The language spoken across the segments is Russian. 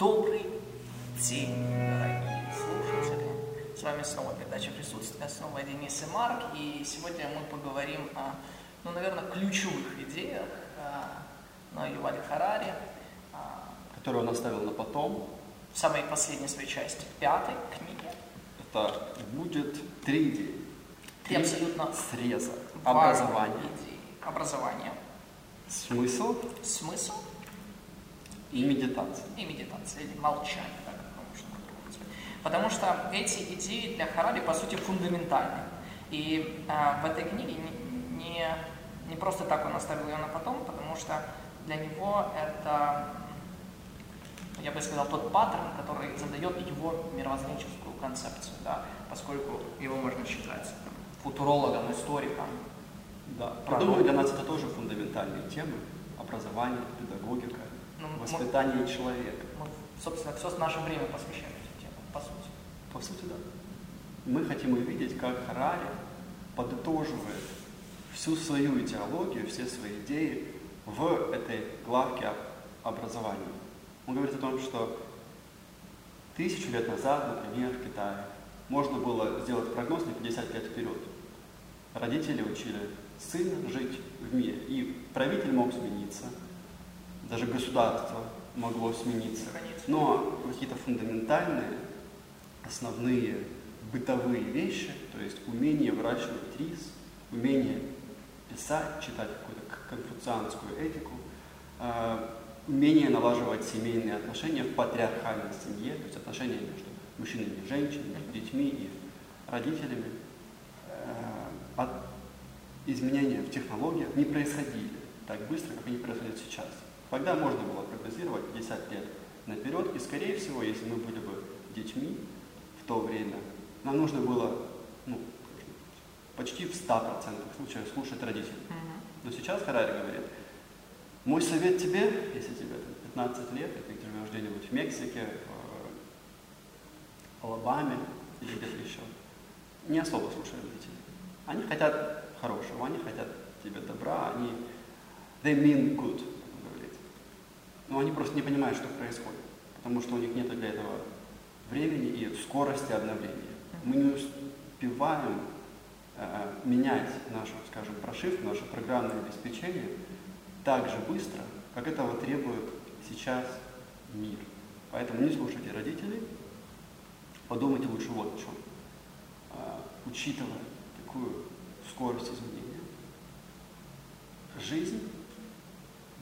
Добрый день, дорогие слушатели. С вами снова передача присутствия, снова Денис и Марк. И сегодня мы поговорим о, ну, наверное, ключевых идеях на Ювале Харари. Который он оставил на потом. В самой последней своей части, пятой книге. Это будет три идеи. Три абсолютно среза. Образование. Идеи. Образование. Смысл. Смысл. И медитация. И медитация, или молчание, так можно. Потому что эти идеи для Харари, по сути, фундаментальны. И э, в этой книге не, не, не просто так он оставил ее на потом, потому что для него это, я бы сказал, тот паттерн, который задает его мировоззренческую концепцию, да, поскольку его можно считать футурологом, историком. Да, я думаю, для нас это тоже фундаментальные темы. Образование, педагогика, ну, воспитание мы, человека. Мы, собственно, все наше время посвящаем этим темам, по сути. По сути, да. Мы хотим увидеть, как Харари подытоживает всю свою идеологию, все свои идеи в этой главке образования. Он говорит о том, что тысячу лет назад, например, в Китае можно было сделать прогноз на 50 лет вперед. Родители учили сына жить в мире, и правитель мог смениться, даже государство могло смениться. Но какие-то фундаментальные, основные бытовые вещи, то есть умение выращивать рис, умение писать, читать какую-то конфуцианскую этику, а, умение налаживать семейные отношения в патриархальной семье, то есть отношения между мужчинами и женщинами, между детьми и родителями, а, от изменения в технологиях не происходили так быстро, как они происходят сейчас. Тогда можно было прогнозировать 50 лет наперед, и, скорее всего, если мы были бы детьми в то время, нам нужно было ну, почти в 100% случаев слушать родителей. Но сейчас Харари говорит, мой совет тебе, если тебе 15 лет, и ты живешь где-нибудь в Мексике, в Алабаме или где-то еще, не особо слушай родителей. Они хотят хорошего, они хотят тебе добра, они they mean good. Но они просто не понимают, что происходит, потому что у них нет для этого времени и скорости обновления. Мы не успеваем э, менять нашу, скажем, прошивку, наше программное обеспечение так же быстро, как этого требует сейчас мир. Поэтому не слушайте родителей, подумайте лучше вот о чем. Э, учитывая такую скорость изменения, жизнь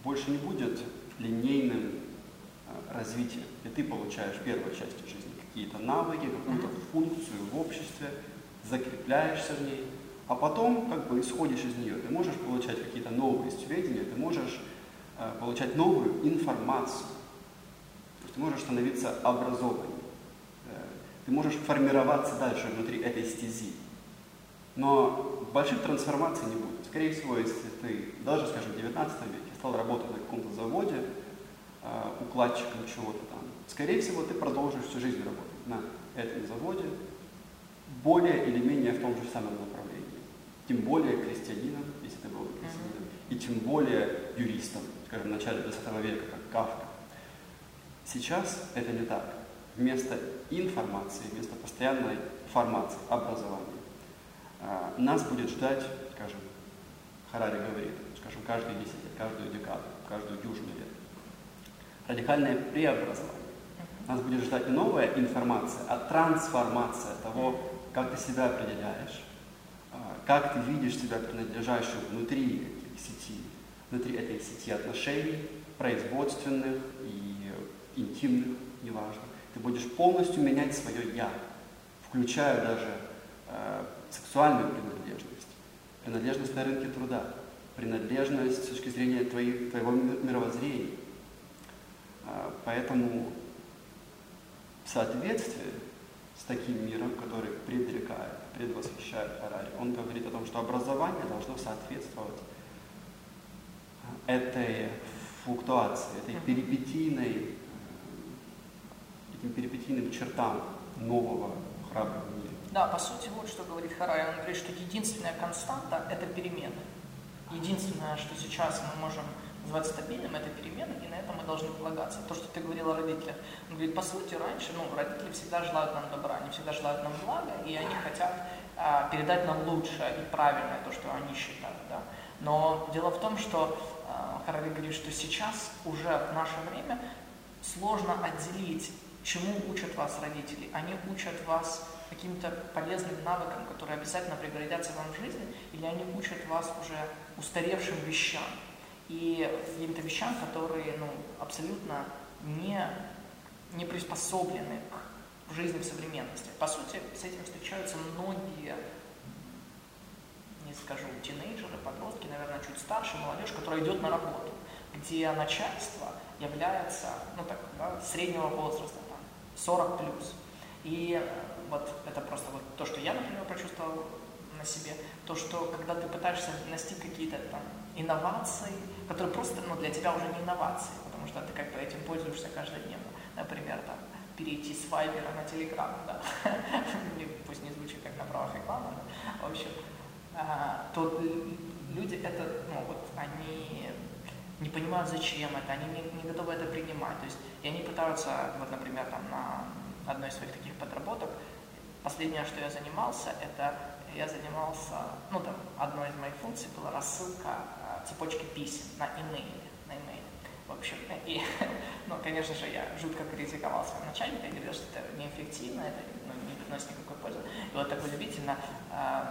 больше не будет линейным э, развитием, и ты получаешь в первой части жизни какие-то навыки, какую-то функцию в обществе, закрепляешься в ней, а потом как бы исходишь из нее. Ты можешь получать какие-то новые сведения, ты можешь э, получать новую информацию, то есть ты можешь становиться образованним, э, ты можешь формироваться дальше внутри этой стези. Но больших трансформаций не будет. Скорее всего, если ты, даже, скажем, в 19 веке стал работать на каком-то заводе, э, укладчиком чего-то там, скорее всего, ты продолжишь всю жизнь работать на этом заводе, более или менее в том же самом направлении. Тем более крестьянином, если ты был крестьянином, и тем более юристом, скажем, в начале 20 века, как Кавка. Сейчас это не так. Вместо информации, вместо постоянной формации, образования, а, нас будет ждать, скажем, Харари говорит, скажем, каждые 10 лет, каждую декаду, каждую дюжину лет. Радикальное преобразование. Нас будет ждать не новая информация, а трансформация того, как ты себя определяешь, а, как ты видишь себя принадлежащим внутри этих сети, внутри этой сети отношений, производственных и интимных, неважно. Ты будешь полностью менять свое «я», включая даже э, сексуальную принадлежность, принадлежность на рынке труда, принадлежность с точки зрения твоих, твоего мировоззрения. А, поэтому в соответствии с таким миром, который предрекает, предвосхищает Харари, он говорит о том, что образование должно соответствовать этой флуктуации, этой перипетийной, этим перипетийным чертам нового храброго мира. Да, по сути, вот что говорит Харай. Он говорит, что единственная константа – это перемены. Единственное, что сейчас мы можем называется стабильным, это перемены, и на это мы должны полагаться. То, что ты говорил о родителях. Он говорит, по сути, раньше, ну, родители всегда желают нам добра, они всегда желают нам блага, и они хотят а, передать нам лучшее и правильное, то, что они считают, да. Но дело в том, что а, Харари говорит, что сейчас уже в наше время сложно отделить, чему учат вас родители. Они учат вас каким-то полезным навыкам, которые обязательно пригодятся вам в жизни, или они учат вас уже устаревшим вещам и каким-то вещам, которые ну, абсолютно не, не приспособлены к жизни в современности. По сути, с этим встречаются многие, не скажу, тинейджеры, подростки, наверное, чуть старше, молодежь, которая идет на работу, где начальство является, ну так, да, среднего возраста, там, 40 плюс. И вот это просто вот то, что я, например, почувствовал на себе, то, что когда ты пытаешься достичь какие-то там инновации, которые просто ну, для тебя уже не инновации, потому что ты как-то этим пользуешься каждодневно. Например, там, перейти с Вайбера на Телеграм, да, пусть не звучит как на правах рекламы, в общем, а, то люди это, ну вот, они не понимают, зачем это, они не, не готовы это принимать. То есть, и они пытаются, вот, например, там, на одной из своих таких подработок, Последнее, что я занимался, это я занимался, ну там, одной из моих функций была рассылка э, цепочки писем на имейле, на имейле. В общем, и, ну, конечно же, я жутко критиковал своего начальника и говорил, что это неэффективно, это ну, не приносит никакой пользы. И вот так удивительно, э,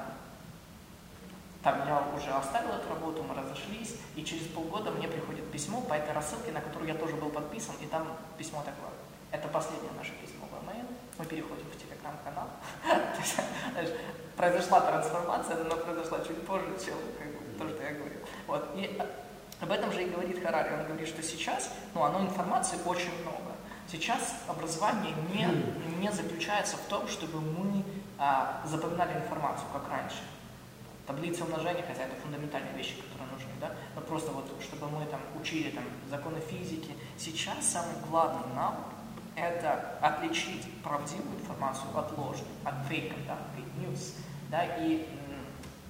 там я уже оставил эту работу, мы разошлись, и через полгода мне приходит письмо по этой рассылке, на которую я тоже был подписан, и там письмо такое. Это последнее наше письмо в email, мы переходим в телеграм-канал. произошла трансформация, но произошла чуть позже, чем как бы, то, что я говорил. Вот. И об этом же и говорит Харари. Он говорит, что сейчас, ну, оно информации очень много. Сейчас образование не, не заключается в том, чтобы мы а, запоминали информацию, как раньше. Таблица умножения, хотя это фундаментальные вещи, которые нужны, да, но просто вот, чтобы мы там учили там законы физики. Сейчас самый главный навык это отличить правдивую информацию от ложной, от фейков, да, фейк news. Да, и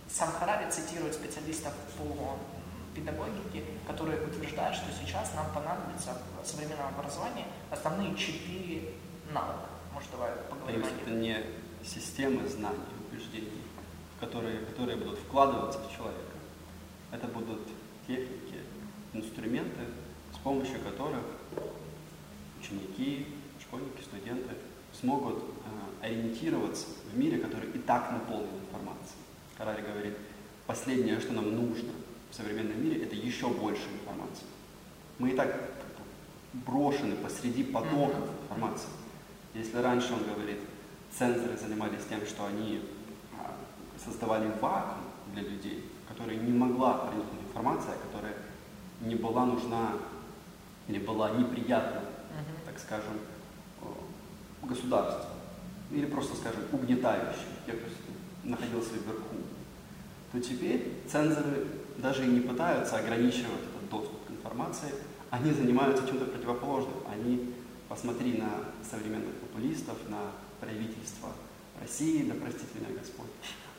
сам Харари цитирует специалистов по педагогике, которые утверждают, что сейчас нам понадобится в современном образовании основные четыре навыка. Может, давай поговорим То есть это не системы знаний, убеждений, которые, которые будут вкладываться в человека. Это будут техники, инструменты, с помощью которых ученики, школьники, студенты смогут э, ориентироваться в мире, который и так наполнен информацией. Карари говорит, последнее, что нам нужно в современном мире, это еще больше информации. Мы и так брошены посреди потоков информации. Если раньше, он говорит, цензоры занимались тем, что они а, создавали вакуум для людей, который не могла проникнуть информация, которая не была нужна или была неприятна, так скажем, государства, или просто, скажем, угнетающим, тех, кто находился вверху, то теперь цензоры даже и не пытаются ограничивать этот доступ к информации, они занимаются чем-то противоположным. Они, посмотри на современных популистов, на правительство России, да простит меня Господь,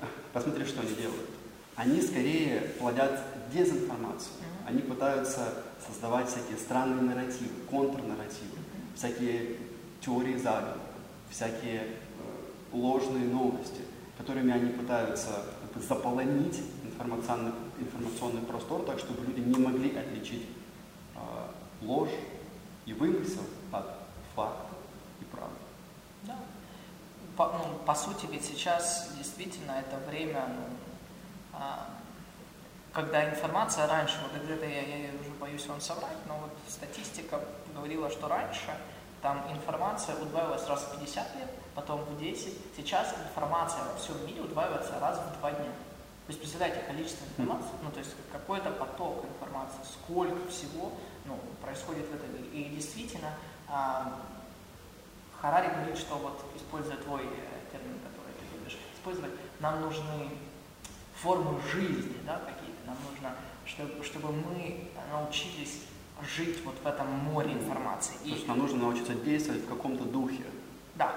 посмотри, что они делают. Они скорее плодят дезинформацию. Они пытаются создавать всякие странные нарративы, контрнарративы, всякие теории заговора, всякие э, ложные новости, которыми они пытаются заполонить информационный, информационный простор так, чтобы люди не могли отличить э, ложь и вымысел от факта и правды. Да. По, ну, по сути, ведь сейчас действительно это время, ну, а, когда информация раньше, вот где-то я, я уже боюсь вам соврать, но вот статистика говорила, что раньше там информация удваивалась раз в 50 лет, потом в 10. Сейчас информация во всем мире удваивается раз в 2 дня. То есть представляете количество информации, ну то есть какой-то поток информации, сколько всего ну, происходит в этом мире. И действительно, а, Харари говорит, что вот, используя твой э, термин, который ты любишь использовать, нам нужны формы жизни, да, какие-то, нам нужно, чтобы, чтобы мы научились жить вот в этом море информации. То есть нам нужно научиться действовать в каком-то духе. Да.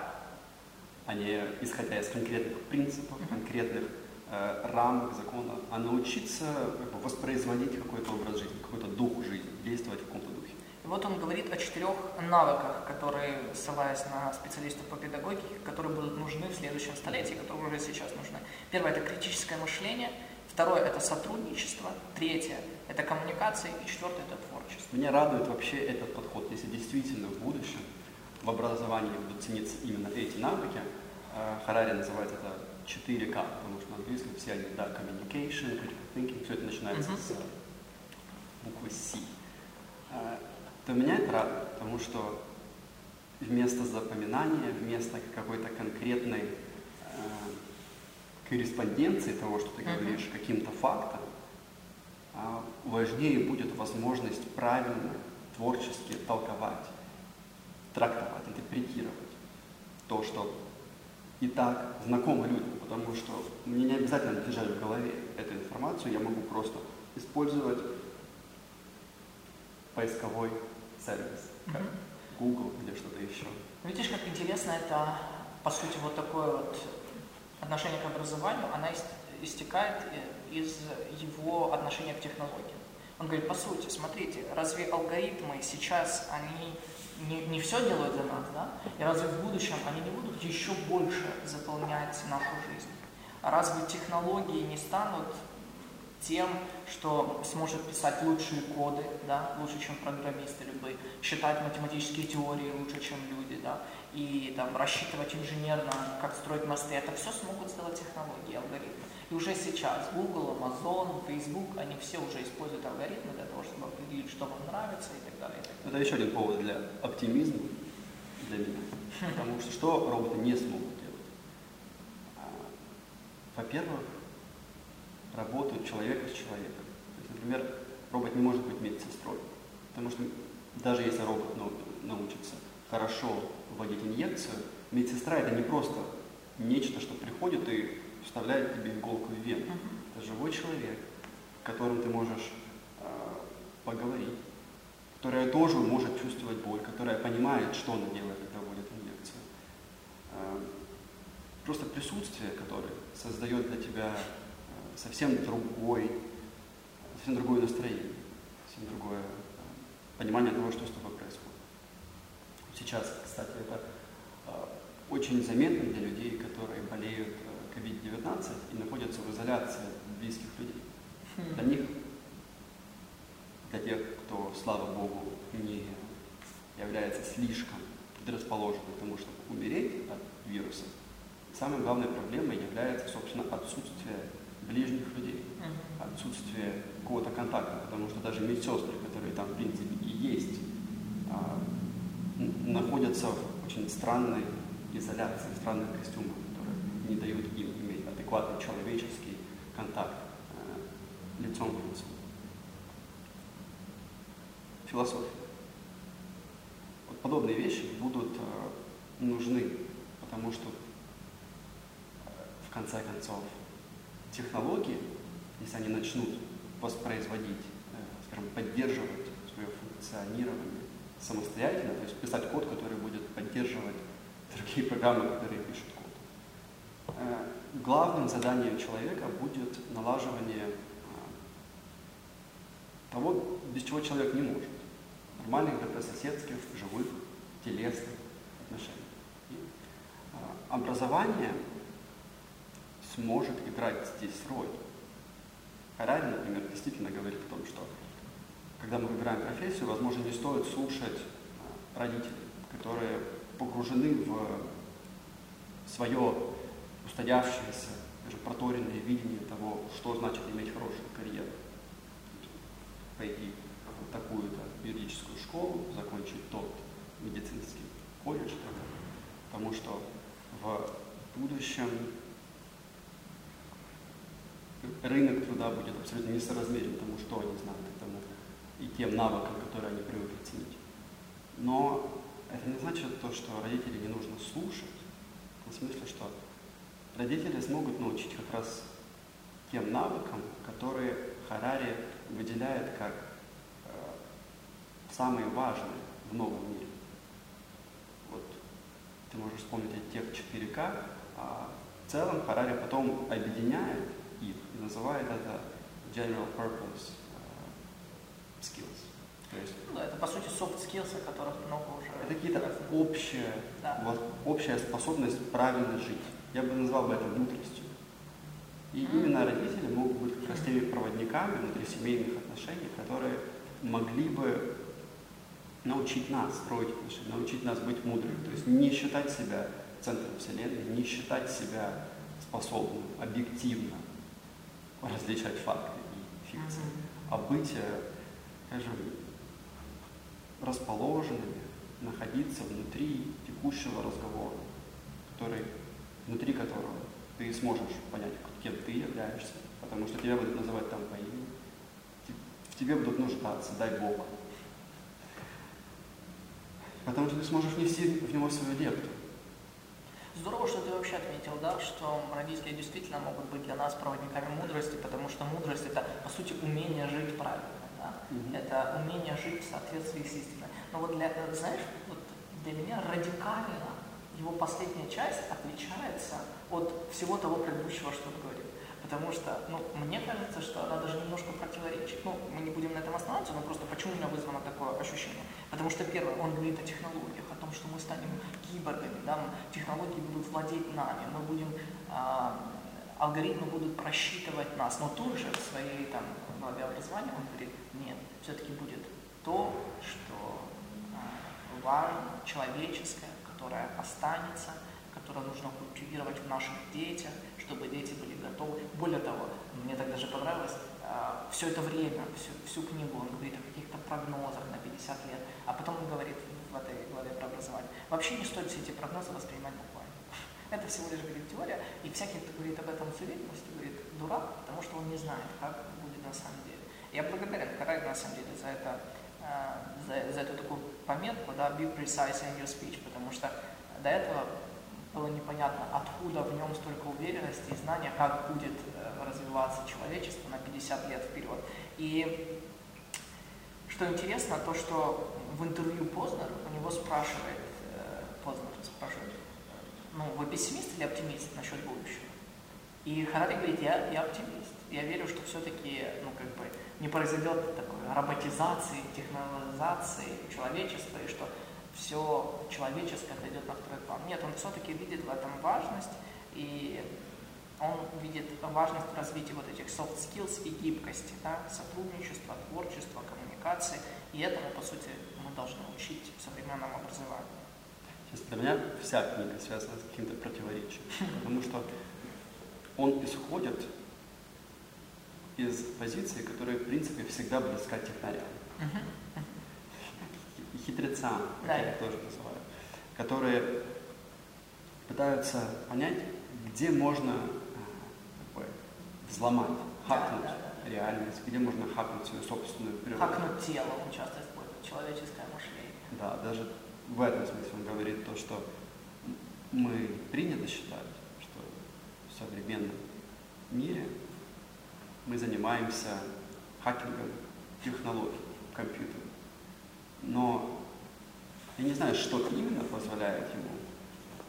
А не исходя из конкретных принципов, mm-hmm. конкретных э, рамок закона, а научиться как бы, воспроизводить какой-то образ жизни, какой-то дух жизни, действовать в каком-то духе. И вот он говорит о четырех навыках, которые, ссылаясь на специалистов по педагогике, которые будут нужны в следующем столетии, которые уже сейчас нужны. Первое – это критическое мышление, второе – это сотрудничество, третье – это коммуникация и четвертое – это творчество. Меня радует вообще этот подход, если действительно в будущем в образовании будут цениться именно эти навыки. Э, Харари называет это 4К, потому что на английском все они, да, communication, critical thinking, все это начинается Мгм. с буквы C. Э, То меня это радует, потому что вместо запоминания, вместо какой-то конкретной э, корреспонденции того, что ты говоришь, каким-то фактом, а, важнее будет возможность правильно, творчески толковать, трактовать, интерпретировать то, что и так знакомо людям, потому что мне не обязательно держать в голове эту информацию, я могу просто использовать поисковой сервис, как. Google или что-то еще. Видишь, как интересно это, по сути, вот такое вот отношение к образованию, она ис- истекает э, из его отношения к технологиям. Он говорит, по сути, смотрите, разве алгоритмы сейчас, они не, не все делают за нас, да? И разве в будущем они не будут еще больше заполнять нашу жизнь? Разве технологии не станут тем, что сможет писать лучшие коды, да, лучше, чем программисты любые, считать математические теории лучше, чем люди, да, и там рассчитывать инженерно, как строить мосты, это все смогут сделать технологии, алгоритмы. И уже сейчас Google, Amazon, Facebook, они все уже используют алгоритмы для того, чтобы определить, что вам нравится и так далее. И так далее. Это еще один повод для оптимизма для меня. Потому что что роботы не смогут делать? А, Во-первых, работают человека с человеком. То есть, например, робот не может быть медсестрой. Потому что даже если робот нау- научится хорошо вводить инъекцию, медсестра это не просто нечто, что приходит и вставляет тебе иголку в вену. Мгм. Это живой человек, с которым ты можешь э, поговорить, которая тоже может чувствовать боль, которая понимает, что она делает, когда вводит инъекцию. Э, просто присутствие, которое создает для тебя э, совсем другой, совсем другое настроение, совсем другое э, понимание того, что с тобой происходит. Сейчас, кстати, это э, очень заметно для людей, которые болеют э, COVID-19 и находятся в изоляции близких людей. Для них, для тех, кто, слава Богу, не является слишком предрасположенным к тому, чтобы умереть от вируса, самой главной проблемой является, собственно, отсутствие ближних людей, отсутствие какого-то контакта, потому что даже медсестры, которые там, в принципе, и есть, а, находятся в очень странной изоляции, странных костюмах, которые не дают им иметь адекватный человеческий контакт э, лицом к лицу. Философия. Вот подобные вещи будут э, нужны, потому что э, в конце концов технологии, если они начнут воспроизводить, э, скажем, поддерживать свое функционирование самостоятельно, то есть писать код, который будет поддерживать другие программы, которые пишут код. Э, Главным заданием человека будет налаживание э, того, без чего человек не может. Нормальных добрососедских, живых, телесных отношений. И, э, образование сможет играть здесь роль. Харари, например, действительно говорит о том, что когда мы выбираем профессию, возможно, не стоит слушать э, родителей, которые погружены в свое устоявшееся, даже проторенное видение того, что значит иметь хорошую карьеру. Пойти в такую-то юридическую школу, закончить тот медицинский колледж, потому что в будущем рынок труда будет абсолютно несоразмерен тому, что они знают, и, тому, и тем навыкам, которые они привыкли ценить. Но это не значит то, что родители не нужно слушать, в смысле, что родители смогут научить как раз тем навыкам, которые Харари выделяет как э, самые важные в новом мире. Вот ты можешь вспомнить о тех 4К, а в целом Харари потом объединяет их и называет это general purpose skills. То есть, ну, да, это по сути soft skills, о которых много уже. Это какие-то общие, да. вот, общая способность правильно жить. Я бы назвал бы это мудростью. И mm-hmm. именно родители могут быть как раз теми проводниками внутри семейных отношений, которые могли бы научить нас строить отношения, научить нас быть мудрыми. То есть не считать себя центром Вселенной, не считать себя способным объективно различать факты и фикции, а быть, э, скажем, расположенными, находиться внутри текущего разговора, который, внутри которого ты сможешь понять, кем ты являешься, потому что тебя будут называть там по имени, в тебе будут нуждаться, дай Бог. Потому что ты сможешь внести в него свою лепту. Здорово, что ты вообще отметил, да, что родители действительно могут быть для нас проводниками мудрости, потому что мудрость это, по сути, умение жить правильно. Да? Mm-hmm. Это умение жить в соответствии с истиной. Но вот для, знаешь, вот для меня радикально его последняя часть отличается от всего того предыдущего, что он говорит. Потому что, ну, мне кажется, что она даже немножко противоречит. Ну, мы не будем на этом останавливаться, но просто почему у меня вызвано такое ощущение? Потому что, первое, он говорит о технологиях, о том, что мы станем киборгами, да, технологии будут владеть нами, мы будем, э, алгоритмы будут просчитывать нас. Но тут же в своей там главе образования он говорит, все-таки будет то, что э, важно, человеческое, которое останется, которое нужно культивировать в наших детях, чтобы дети были готовы. Более того, мне так даже понравилось, э, все это время, всю, всю книгу он говорит о каких-то прогнозах на 50 лет, а потом он говорит в этой главе про образование, вообще не стоит все эти прогнозы воспринимать буквально. Это всего лишь, говорит, теория, и всякий, кто говорит об этом с уверенностью, говорит, дурак, потому что он не знает, как будет на самом деле. Я благодарен Карай, на самом деле, за это, э, за, за эту такую пометку, да, be precise in your speech, потому что до этого было непонятно, откуда в нем столько уверенности и знания, как будет э, развиваться человечество на 50 лет вперед. И что интересно, то, что в интервью Познер у него спрашивает, э, Познер спрашивает, ну, вы пессимист или оптимист насчет будущего? И Харари говорит, я, я оптимист. Я верю, что все-таки, ну, как бы, не произойдет такой роботизации, технологизации человечества, и что все человеческое отойдет на второй план. Нет, он все-таки видит в этом важность, и он видит важность развития вот этих soft skills и гибкости, да, сотрудничества, творчества, коммуникации, и этому, по сути, мы должны учить в современном образовании. Сейчас для меня вся книга связана с каким-то противоречием, потому что он исходит из позиции, которая, в принципе, всегда близка технарям хитрецам, да. я их тоже называю, которые пытаются понять, где можно как бы, взломать, хакнуть да, да, да. реальность, где можно хакнуть свою собственную природу. Хакнуть тело, он часто использует, человеческое мышление. Да, даже в этом смысле он говорит то, что мы принято считать, в современном мире мы занимаемся хакингом технологий компьютера. Но я не знаю, что именно позволяет ему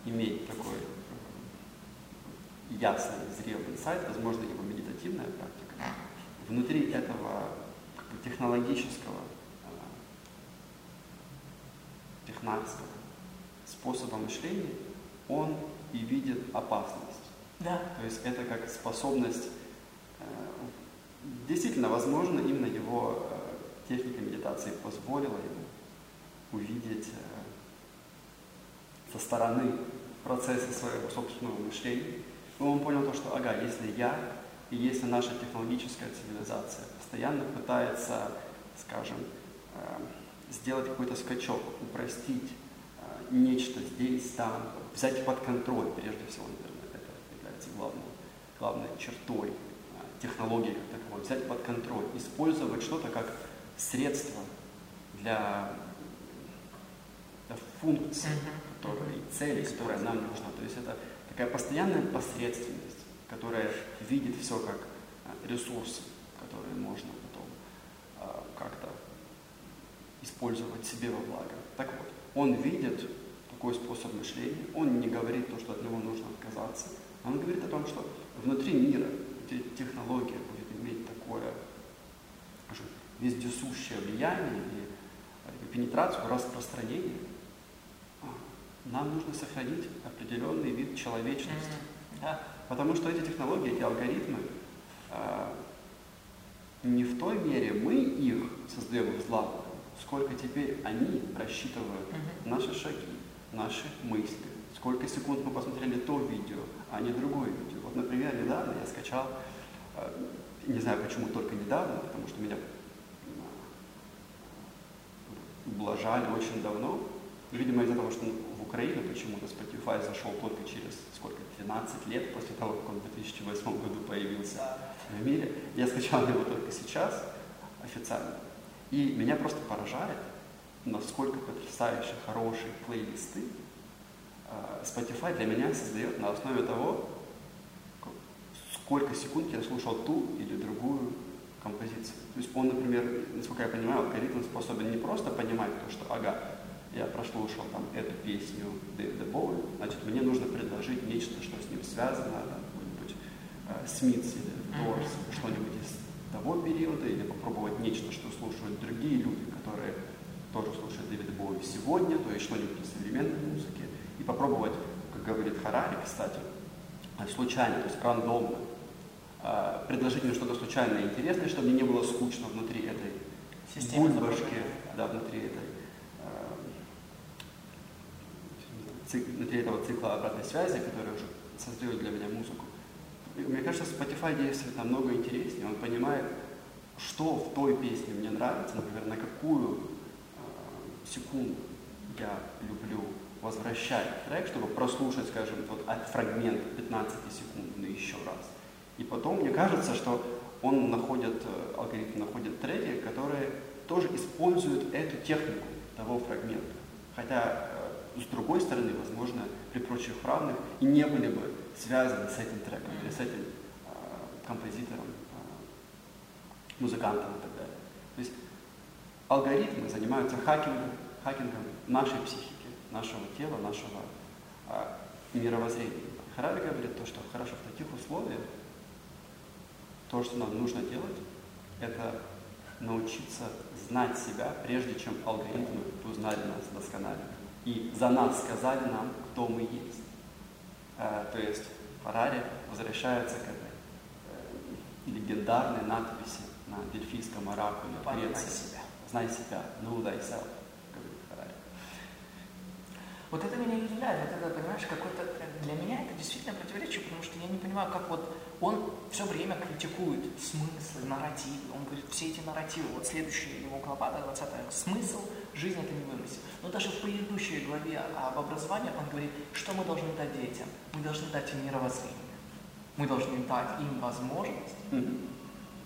иметь такой ясный, зрелый инсайт, возможно, его медитативная практика. Внутри этого как бы, технологического, э, технарского способа мышления он и видит опасность. Да. То есть это как способность, э, действительно, возможно, именно его э, техника медитации позволила ему увидеть э, со стороны процесса своего собственного мышления. И он понял то, что, ага, если я и если наша технологическая цивилизация постоянно пытается, скажем, сделать какой-то скачок, упростить нечто здесь, там, взять под контроль, прежде всего, является главной, главной чертой технологии как таковой, взять под контроль, использовать что-то как средство для функции, которая, и цели, которая нам нужна. То есть это такая постоянная посредственность, которая видит все как а, ресурсы, которые можно потом а, как-то использовать себе во благо. Так вот, он видит другой способ мышления. Он не говорит то, что от него нужно отказаться. Он говорит о том, что внутри мира, где технология будет иметь такое вездесущее влияние и э, пенетрацию, распространение, а, нам нужно сохранить определенный вид человечности. Mm-hmm. Потому что эти технологии, эти алгоритмы, а, не в той мере мы их создаем в зла, сколько теперь они рассчитывают mm-hmm. наши шаги, наши мысли. Сколько секунд мы посмотрели то видео, а не другое видео. Вот, например, недавно я скачал, э, не знаю почему только недавно, потому что меня ублажали очень давно. Видимо, из-за того, что в Украину почему-то Spotify зашел только через сколько, 12 лет после того, как он в 2008 году появился в мире. Я скачал его только сейчас, официально. И меня просто поражает, насколько потрясающие, хорошие плейлисты Spotify для меня создает на основе того, сколько секунд я слушал ту или другую композицию. То есть он, например, насколько я понимаю, алгоритм способен не просто понимать то, что, ага, я прослушал там эту песню Дэвида Боуи, значит, мне нужно предложить нечто, что с ним связано, там, какой-нибудь э, Смитс или Дорс, что-нибудь из того периода, или попробовать нечто, что слушают другие люди, которые тоже слушают Дэвида Боуи сегодня, то есть что-нибудь из современной музыки, и попробовать, как говорит Харари, кстати, случайно, то есть рандомно, э, предложить мне что-то случайное и интересное, чтобы мне не было скучно внутри этой Система бульбашки, да, внутри этой внутри этого цикла обратной связи, который уже создает для меня музыку. И мне кажется, Spotify действует намного интереснее. Он понимает, что в той песне мне нравится, например, на какую э, секунду я люблю возвращать трек, чтобы прослушать, скажем, тот фрагмент 15 секундный еще раз. И потом мне кажется, что он находит, э, алгоритм находит треки, которые тоже используют эту технику того фрагмента. Хотя с другой стороны, возможно, при прочих равных и не были бы связаны с этим треком или с этим э, композитором, э, музыкантом и так далее. То есть алгоритмы занимаются хакингом, хакингом нашей психики, нашего тела, нашего э, мировоззрения. Харари говорит то, что хорошо в таких условиях то, что нам нужно делать, это научиться знать себя, прежде чем алгоритмы узнали нас досконально и за нас сказали нам, кто мы есть. А, то есть Харари возвращается к этой э, легендарной надписи на дельфийском оракуле Греции. себя. Знай себя, know thyself, говорит Харари. Вот это меня удивляет, вот это, понимаешь, какой-то, для меня это действительно противоречие, потому что я не понимаю, как вот он все время критикует смыслы, нарративы, он говорит, все эти нарративы, вот следующая его глава, 20 смысл, жизнь это не вымысел. Но даже в предыдущей главе об образовании он говорит, что мы должны дать детям, мы должны дать им мировоззрение, мы должны дать им возможность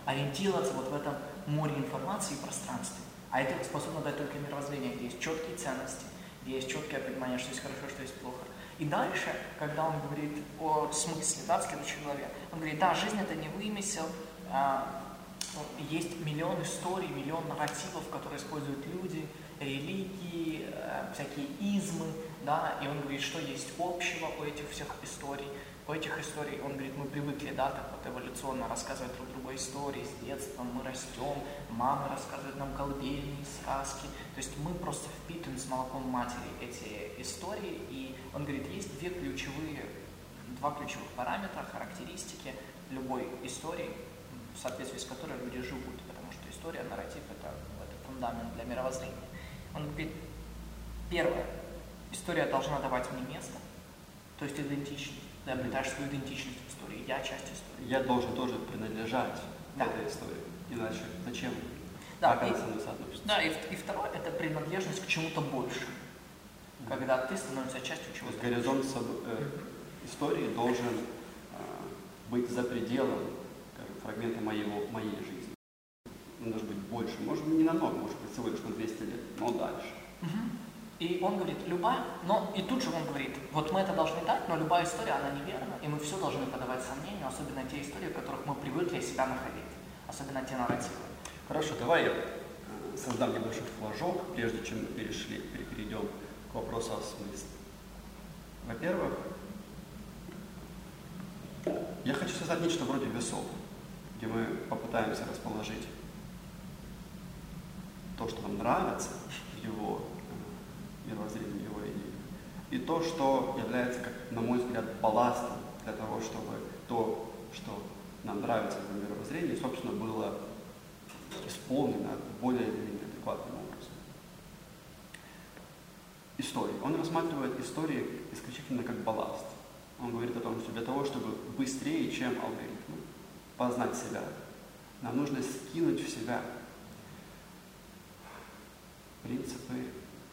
ориентироваться вот в этом море информации и пространстве. А это способно дать только мировоззрение, где есть четкие ценности, есть четкое понимание, что есть хорошо, что есть плохо. И дальше, когда он говорит о смысле, да, в следующей главе, он говорит, да, жизнь это не вымысел, а, есть миллион историй, миллион нарративов, которые используют люди, религии, а, всякие измы, да, и он говорит, что есть общего у этих всех историй. У этих историй, он говорит, мы привыкли, да, так вот эволюционно рассказывать друг другу истории, с детства. Мы растем, мамы рассказывают нам колыбельные, сказки, то есть мы просто впитываем с молоком матери эти истории, и он говорит, есть две ключевые, два ключевых параметра, характеристики любой истории, в соответствии с которой люди живут, потому что история, нарратив это, это фундамент для мировоззрения. Он говорит, первое, история должна давать мне место, то есть идентичность ты обретаешь свою идентичность в истории. Я часть истории. Я должен тоже принадлежать да. этой истории. Иначе зачем? Да, как и, она со мной соотносится? Да, и, и второе – это принадлежность к чему-то большему. Когда ты становишься частью чего-то. То есть горизонт э, mm-hmm. истории должен э, быть за пределом скажем, фрагмента моего, моей жизни. Он должен быть больше. Может быть, не намного, может быть, всего лишь на 200 лет, но дальше. Mm-hmm. И он говорит, любая, но и тут же он говорит, вот мы это должны дать, но любая история, она неверна, и мы все должны подавать сомнению, особенно те истории, в которых мы привыкли себя находить, особенно те нарративы. Хорошо, давай я э, создам небольшой флажок, прежде чем мы перешли, перейдем к вопросу о смысле. Во-первых, я хочу создать нечто вроде весов, где мы попытаемся расположить то, что нам нравится его мировоззрении, его идее, и то, что является, как, на мой взгляд, балластом для того, чтобы то, что нам нравится в мировоззрении, собственно, было исполнено более или менее адекватным образом. Истории. Он рассматривает истории исключительно как балласт. Он говорит о том, что для того, чтобы быстрее, чем алгоритмы, познать себя, нам нужно скинуть в себя принципы,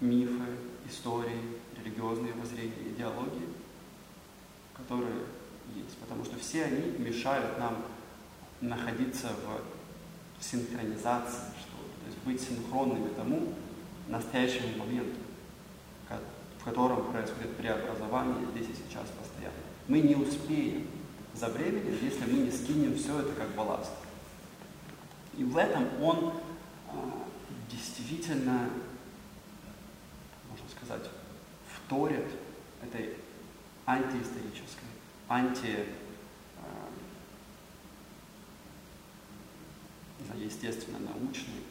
мифы, истории, религиозные воззрения, идеологии, которые есть. Потому что все они мешают нам находиться в синхронизации, что то есть быть синхронными тому настоящему моменту, в котором происходит преобразование здесь и сейчас постоянно. Мы не успеем за временем, если мы не скинем все это как балласт. И в этом он а, действительно, сказать, вторит этой антиисторической, анти э, естественно научной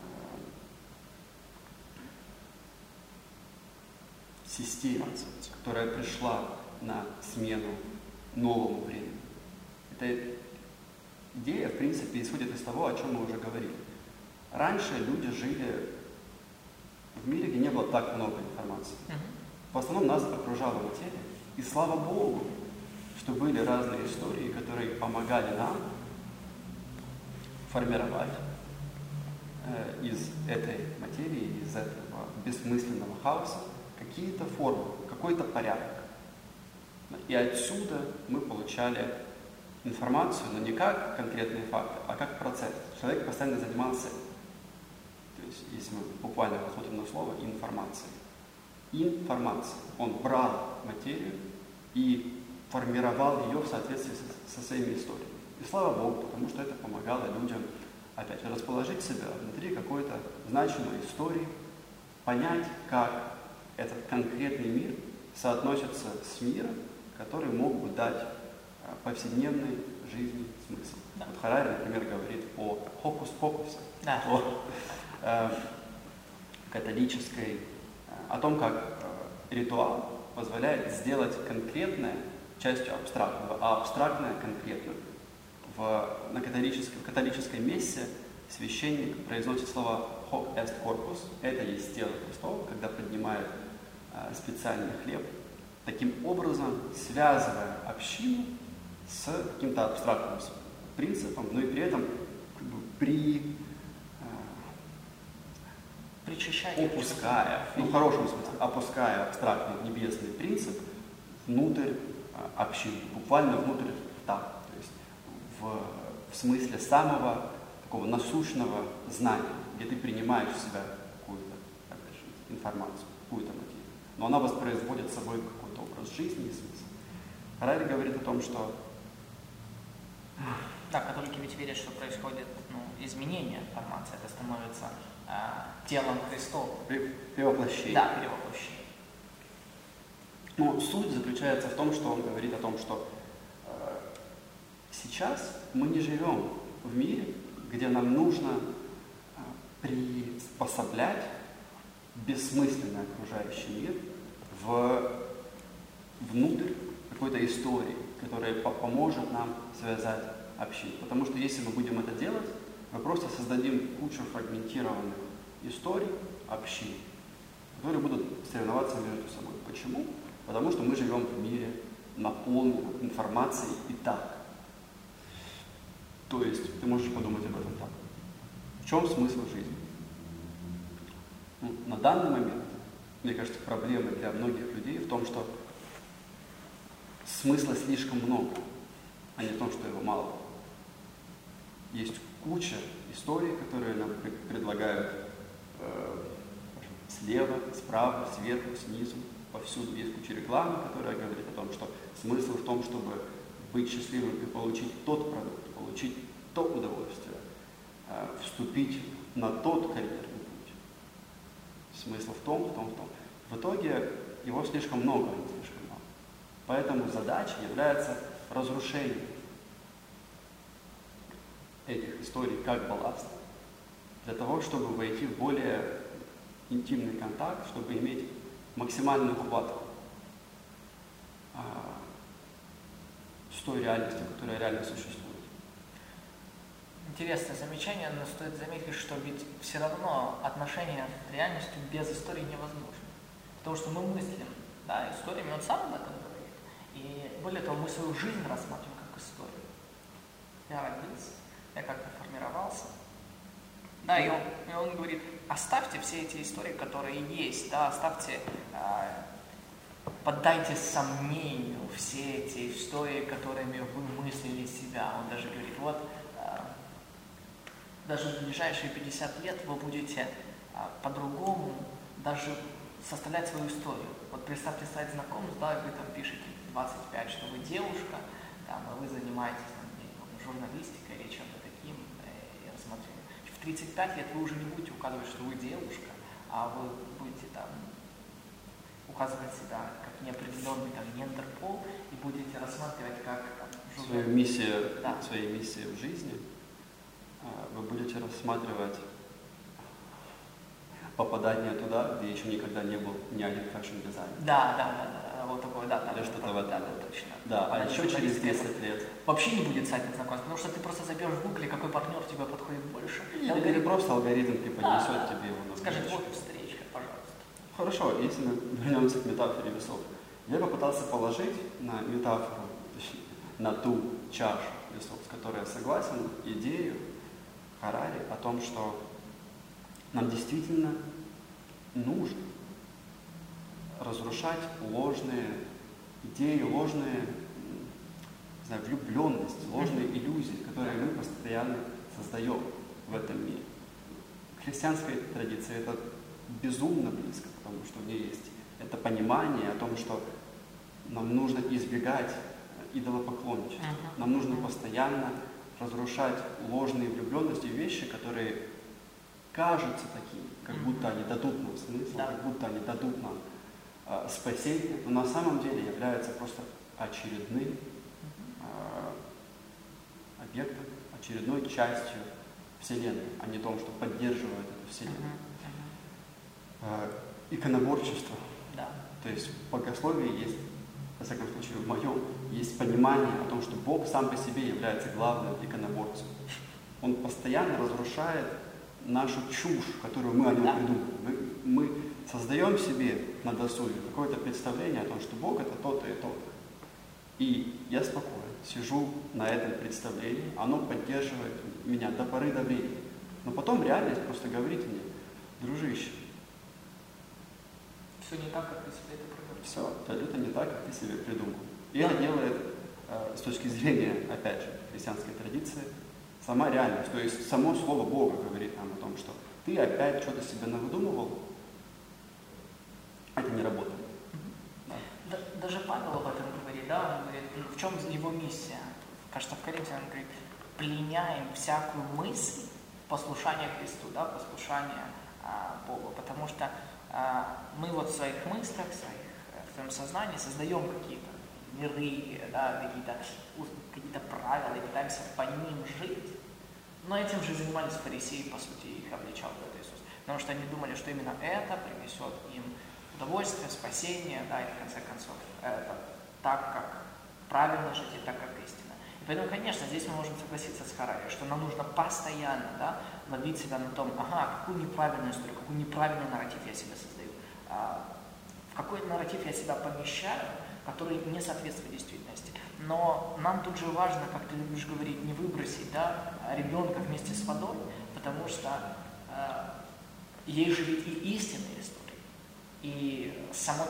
э, системе, которая пришла на смену новому времени. Эта идея, в принципе, исходит из того, о чем мы уже говорили. Раньше люди жили в мире, где не было так много информации. В основном нас окружала материя. И слава Богу, что были разные истории, которые помогали нам формировать э, из этой материи, из этого бессмысленного хаоса какие-то формы, какой-то порядок. И отсюда мы получали информацию, но не как конкретные факты, а как процесс. Человек постоянно занимался, то есть если мы буквально посмотрим на слово, информацией информации. Он брал материю и формировал ее в соответствии со, со своими историями. И слава Богу, потому что это помогало людям, опять расположить себя внутри какой-то значимой истории, понять, как этот конкретный мир соотносится с миром, который мог бы дать а, повседневной жизни смысл. Да. Вот Харари, например, говорит о хокус-покусе, да. о э, католической о том, как э, ритуал позволяет сделать конкретное частью абстрактного, а абстрактное конкретным. В, на католической, в католической мессе священник произносит слова «hoc est corpus», это есть тело Христова, когда поднимает э, специальный хлеб, таким образом связывая общину с каким-то абстрактным принципом, но и при этом как бы, при Причащание. Опуская, ну в хорошем смысле, опуская абстрактный небесный принцип внутрь а, общины, буквально внутрь рта, то есть в, в смысле самого такого насущного знания, где ты принимаешь в себя какую-то информацию, какую-то материю. Но она воспроизводит собой какой-то образ жизни и смысл. Харари говорит о том, что да, католики ведь верят, что происходит ну, изменение информации, это становится телом Христовым. Перевоплощение. Да, перевоплощение. Но суть заключается в том, что он говорит о том, что э, сейчас мы не живем в мире, где нам нужно э, приспособлять бессмысленный окружающий мир в, внутрь какой-то истории, которая по поможет нам связать общину. Потому что если мы будем это делать, мы просто создадим кучу фрагментированных историй, общин, которые будут соревноваться между собой. Почему? Потому что мы живем в мире наполненном информацией и так. То есть ты можешь подумать об этом так. В чем смысл жизни? Ну, на данный момент, мне кажется, проблема для многих людей в том, что смысла слишком много, а не в том, что его мало. Есть куча историй, которые нам предлагают э, слева, справа, сверху, снизу, повсюду есть куча рекламы, которая говорит о том, что смысл в том, чтобы быть счастливым и получить тот продукт, получить то удовольствие, э, вступить на тот карьерный путь. Смысл в том, в том, в том. В итоге его слишком много, слишком мало. Поэтому задача является разрушение этих историй как балласт, для того, чтобы войти в более интимный контакт, чтобы иметь максимальную хватку а, с той реальностью, которая реально существует. Интересное замечание, но стоит заметить, что ведь все равно отношения с реальностью без истории невозможно. Потому что мы мыслим да, историями, он сам об этом говорит. И более того, мы свою жизнь рассматриваем как историю. Я родился, я как-то формировался. Да, и он, и он говорит, оставьте все эти истории, которые есть, да, оставьте, э, поддайте сомнению все эти истории, которыми вы мыслили себя. Он даже говорит, вот, э, даже в ближайшие 50 лет вы будете э, по-другому даже составлять свою историю. Вот представьте сайт знакомств, да, вы там пишете 25, что вы девушка, там, а вы занимаетесь там, журналистикой 35 лет вы уже не будете указывать, что вы девушка, а вы будете там указывать себя как неопределенный там гендер-пол и будете рассматривать как там, свою миссию, да. своей миссии в жизни, а, вы будете рассматривать попадание туда, где еще никогда не был ни один fashion-дизайнер. Да, да, да, да вот такое, да, Или что-то в этом. Да, да, точно. Да, а еще через 10 лет. Вообще не будет сайта знакомств, потому что ты просто забьешь в гугле, какой партнер тебе подходит больше. Или, алгоритм... просто алгоритм преподнесет да, тебе его на Скажет, вот встречка, пожалуйста. Хорошо, если мы вернемся к метафоре весов. Я попытался положить на метафору, точнее, на ту чашу весов, с которой я согласен, идею Харари о том, что нам действительно нужно разрушать ложные идеи, ложные знаю, влюбленность, ложные иллюзии, которые мы постоянно создаем в этом мире. Христианская традиция это безумно близко, потому что в ней есть это понимание о том, что нам нужно избегать идолопоклонничества. Нам нужно постоянно разрушать ложные влюбленности, вещи, которые кажутся такими, как будто они дадут нам смысл, как будто они дадут нам э, спасение, но на самом деле является просто очередным э, объектом, очередной частью Вселенной, а не том, что поддерживает эту Вселенную. Э, иконоборчество. Да. То есть в богословии есть, во всяком случае в моем, есть понимание о том, что Бог сам по себе является главным иконоборцем. Он постоянно разрушает нашу чушь, которую мы о нем да. придумали. Мы, мы создаем себе на досуге какое-то представление о том, что Бог это то-то и то-то. И я спокойно сижу на этом представлении, оно поддерживает меня до поры до времени. Но потом реальность просто говорит мне, дружище, все не так, как ты себе это придумал. Все, абсолютно не так, как ты себе придумал. И это делает э, с точки зрения, опять же, христианской традиции, сама реальность. То есть само слово Бога говорит нам о том, что ты опять что-то себе навыдумывал, это не работает. Да, даже Павел об этом говорит, да, он говорит, в чем его миссия? Кажется, в Коринфе он говорит, пленяем всякую мысль послушания Христу, да, послушания а, Богу, потому что а, мы вот в своих мыслях, в, своих, в своем сознании создаем какие-то миры, да, какие-то какие правила и пытаемся по ним жить, но этим же занимались фарисеи, по сути, их обличал этот Иисус, потому что они думали, что именно это принесет им удовольствие, спасение, да, и в конце концов, это так, как правильно жить и так, как истина. И поэтому, конечно, здесь мы можем согласиться с Харари, что нам нужно постоянно да, ловить себя на том, ага, какую неправильную историю, какой неправильный нарратив я себе создаю, а, в какой нарратив я себя помещаю, который не соответствует действительности. Но нам тут же важно, как ты любишь говорить, не выбросить да, ребенка вместе с водой, потому что э, ей же ведь и истинная история. И сама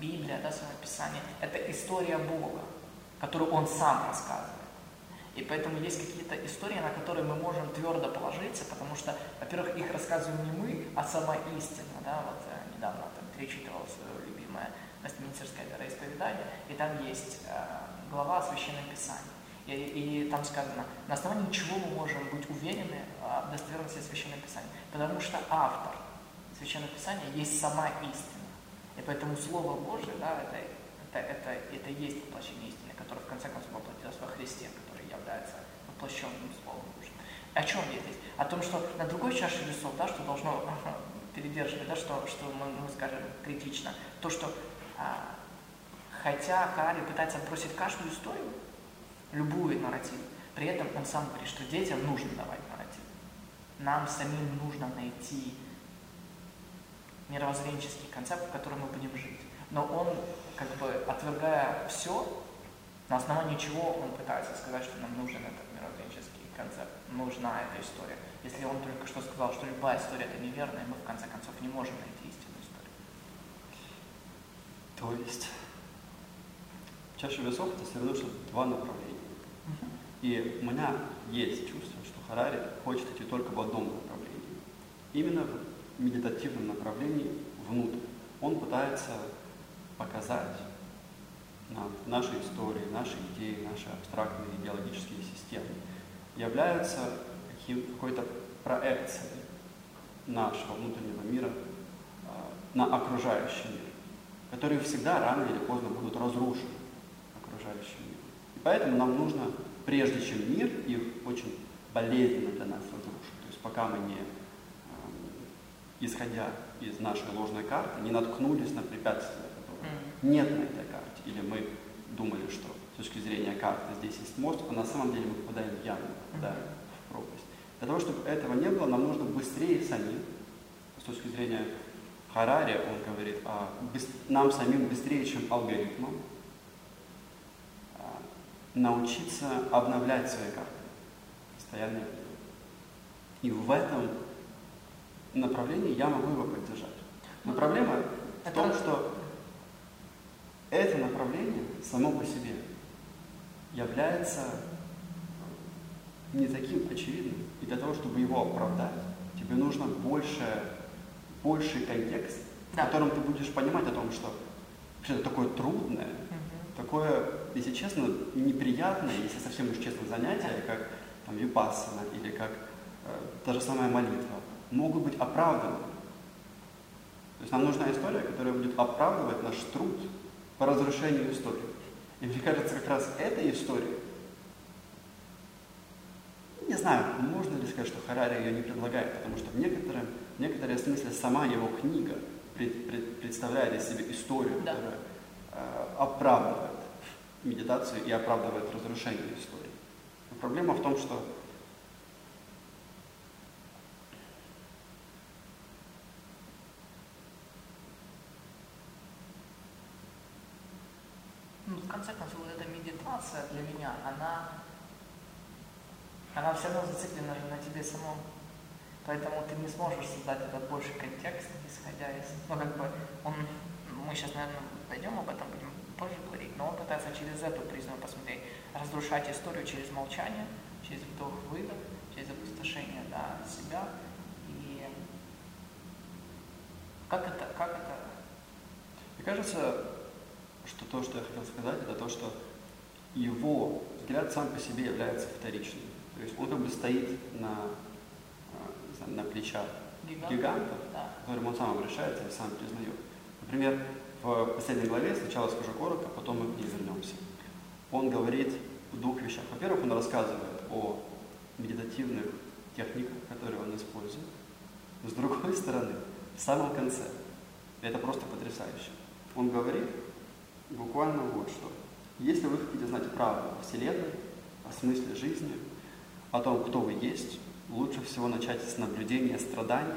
Библия, да, само Писание, это история Бога, которую Он сам рассказывает. И поэтому есть какие-то истории, на которые мы можем твердо положиться, потому что, во-первых, их рассказываем не мы, а сама истина. Да? Вот э, недавно там перечитывал свое любимое Вестминстерское вероисповедание, и там есть э, глава о Священном Писании. И, и там сказано, на основании чего мы можем быть уверены в достоверности Священного Писания? Потому что автор Священного Писания есть сама истина. И поэтому Слово Божие, да, это, это, это, это есть воплощение истины, которое в конце концов воплотилось во Христе, который является воплощенным Словом Божьим. О чем я здесь? О том, что на другой чаше весов, да, что должно передерживать, да, что, что мы, мы скажем критично, то, что а, хотя Харари пытается бросить каждую историю, любую нарратив, при этом он сам говорит, что детям нужно давать нарратив. Нам самим нужно найти мировоззренческий концепт, в котором мы будем жить. Но он, как бы отвергая все, на основании чего он пытается сказать, что нам нужен этот мировоззренческий концепт, нужна эта история. Если он только что сказал, что любая история это неверная, мы в конце концов не можем найти истинную историю. То есть чаша весов это все равно, что два направления. И у меня есть чувство, что Харари хочет идти только в одном направлении. Именно в медитативном направлении внутрь. Он пытается показать нам наши истории, наши идеи, наши абстрактные идеологические системы являются какой-то проекцией нашего внутреннего мира э, на окружающий мир, которые всегда рано или поздно будут разрушены окружающим миром. И поэтому нам нужно прежде чем мир их очень болезненно для нас разрушит. То есть пока мы не, исходя из нашей ложной карты, не наткнулись на препятствия, которых нет на этой карте, или мы думали, что с точки зрения карты здесь есть мост, а на самом деле мы попадаем в яму, попадаем в пропасть. Для того, чтобы этого не было, нам нужно быстрее самим, с точки зрения Харари, он говорит, а, нам самим быстрее, чем алгоритмам, научиться обновлять свои карты. Постоянно. И в этом направлении я могу его поддержать. Но проблема в том, что это направление само по себе является не таким очевидным. И для того, чтобы его оправдать, тебе нужно больше, больший контекст, да. в котором ты будешь понимать о том, что это такое трудное, угу. такое если честно, неприятное, если совсем уж честно, занятия, как там, випассана или как э, та же самая молитва, могут быть оправданы. То есть нам нужна история, которая будет оправдывать наш труд по разрушению истории. И мне кажется, как раз эта история, не знаю, можно ли сказать, что Харари ее не предлагает, потому что в некотором, в некотором смысле сама его книга пред, пред, представляет из себя историю, да. которая э, оправдывает медитацию и оправдывает разрушение истории. Но проблема в том, что конце концов, вот эта медитация для меня, она, она все равно зациклена на тебе самом. Поэтому ты не сможешь создать этот больший контекст, исходя из... Ну, как бы, он, мы сейчас, наверное, пойдем об этом, будем позже говорить, но он пытается через эту призму посмотреть, разрушать историю через молчание, через вдох-выдох, через опустошение да, себя. И как это, как это? Мне кажется, что то, что я хотел сказать, это то, что его взгляд сам по себе является вторичным. То есть он как бы стоит на, а, на плечах гигантов, гигантов да. к которым он сам обращается и сам признает. Например, в последней главе, сначала скажу коротко, потом мы к ней вернемся. Он говорит в двух вещах. Во-первых, он рассказывает о медитативных техниках, которые он использует. с другой стороны, в самом конце, это просто потрясающе, он говорит буквально вот что. Если вы хотите знать правду о Вселенной, о смысле жизни, о том, кто вы есть, лучше всего начать с наблюдения страдания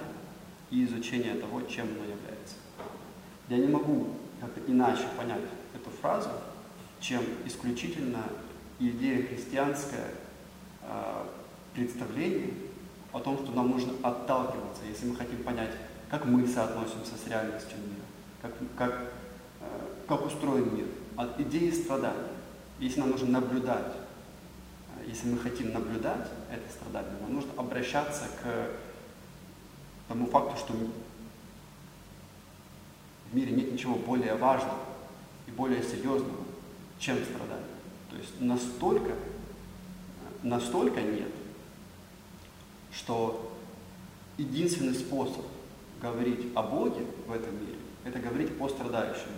и изучения того, чем оно является. Я не могу как-то иначе понять эту фразу, чем исключительно идея христианское э, представление о том, что нам нужно отталкиваться, если мы хотим понять, как мы соотносимся с реальностью мира, как, как, как устроен мир, от идеи страдания. Если нам нужно наблюдать, э, если мы хотим наблюдать это страдание, нам нужно обращаться к тому факту, что в мире нет ничего более важного и более серьезного, чем страдание. То есть настолько, настолько нет, что единственный способ говорить о Боге в этом мире это говорить о страдающем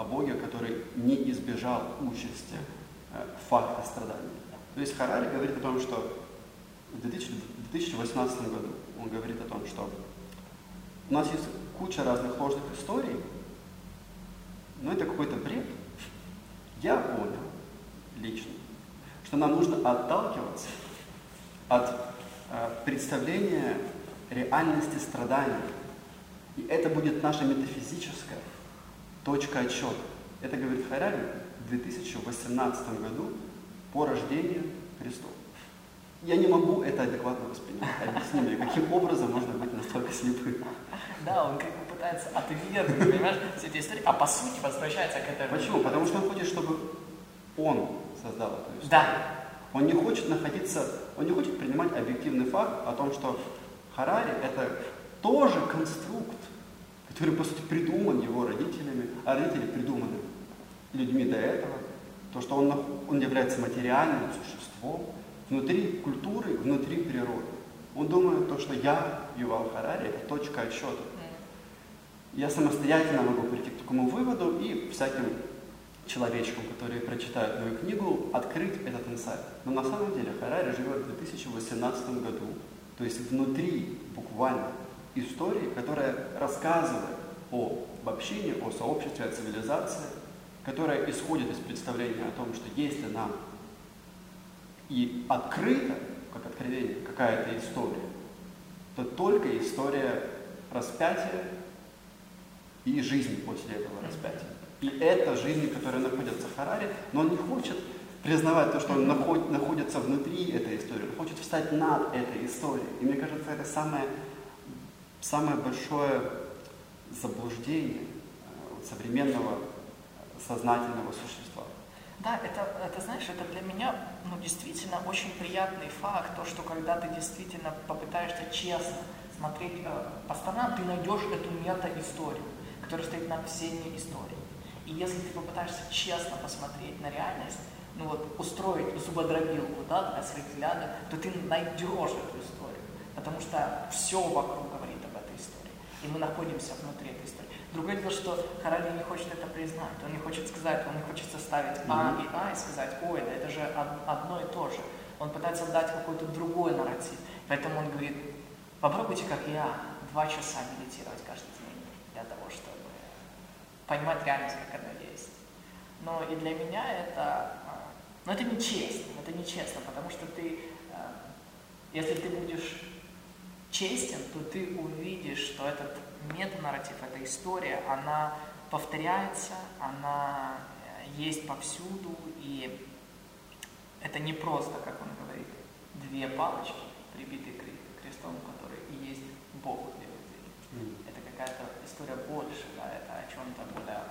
о Боге, который не избежал участи э, факта страдания. То есть Харари говорит о том, что в 2018 году он говорит о том, что у нас есть куча разных ложных историй, но это какой-то бред. Я понял лично, что нам нужно отталкиваться от э, представления реальности страданий. И это будет наша метафизическая точка отсчета. Это говорит Харари в 2018 году по рождению Христова. Я не могу это адекватно воспринимать. Объясни мне, каким образом можно быть настолько слепым? Да, он как бы пытается отвергнуть, понимаешь, все эти истории, а по сути возвращается к этой... Почему? Потому что он хочет, чтобы он создал эту историю. Да. Он не хочет находиться, он не хочет принимать объективный факт о том, что Харари это тоже конструкт, который, по сути, придуман его родителями, а родители придуманы людьми до этого. То, что он, он является материальным существом внутри культуры, внутри природы. Он думает то, что я, Ювал Харари, это точка отсчета. Я самостоятельно могу прийти к такому выводу и всяким человечкам, которые прочитают мою книгу, открыть этот инсайт. Но на самом деле Харари живет в 2018 году, то есть внутри буквально истории, которая рассказывает о общине, о сообществе, о цивилизации, которая исходит из представления о том, что если нам и открыто, как откровение, какая-то история, то только история распятия и жизни после этого распятия. И это жизнь, которая находится в Хараре, но он не хочет признавать то, что он наход, находится внутри этой истории, он хочет встать над этой историей. И мне кажется, это самое, самое большое заблуждение э, современного сознательного существа. Да, это, это, знаешь, это для меня ну, действительно очень приятный факт, то, что когда ты действительно попытаешься честно смотреть э, по сторонам, ты найдешь эту мета-историю, которая стоит над всеми историями. И если ты попытаешься честно посмотреть на реальность, ну вот устроить зубодробилку да, для своих взглядов, то ты найдешь эту историю. Потому что все вокруг говорит об этой истории. И мы находимся внутри этой истории. Другое дело, что Харари не хочет это признать. Он не хочет сказать, он не хочет составить А и А и сказать, ой, да это же одно и то же. Он пытается дать какой-то другой нарратив. Поэтому он говорит, попробуйте, как я, два часа медитировать каждый день для того, чтобы понимать реальность, как она есть. Но и для меня это но это нечестно, это нечестно, потому что ты, э, если ты будешь честен, то ты увидишь, что этот метанарратив, эта история, она повторяется, она э, есть повсюду, и это не просто, как он говорит, две палочки, прибитые крестом, которые и есть Бог для людей. Mm. Это какая-то история больше, да, это о чем-то более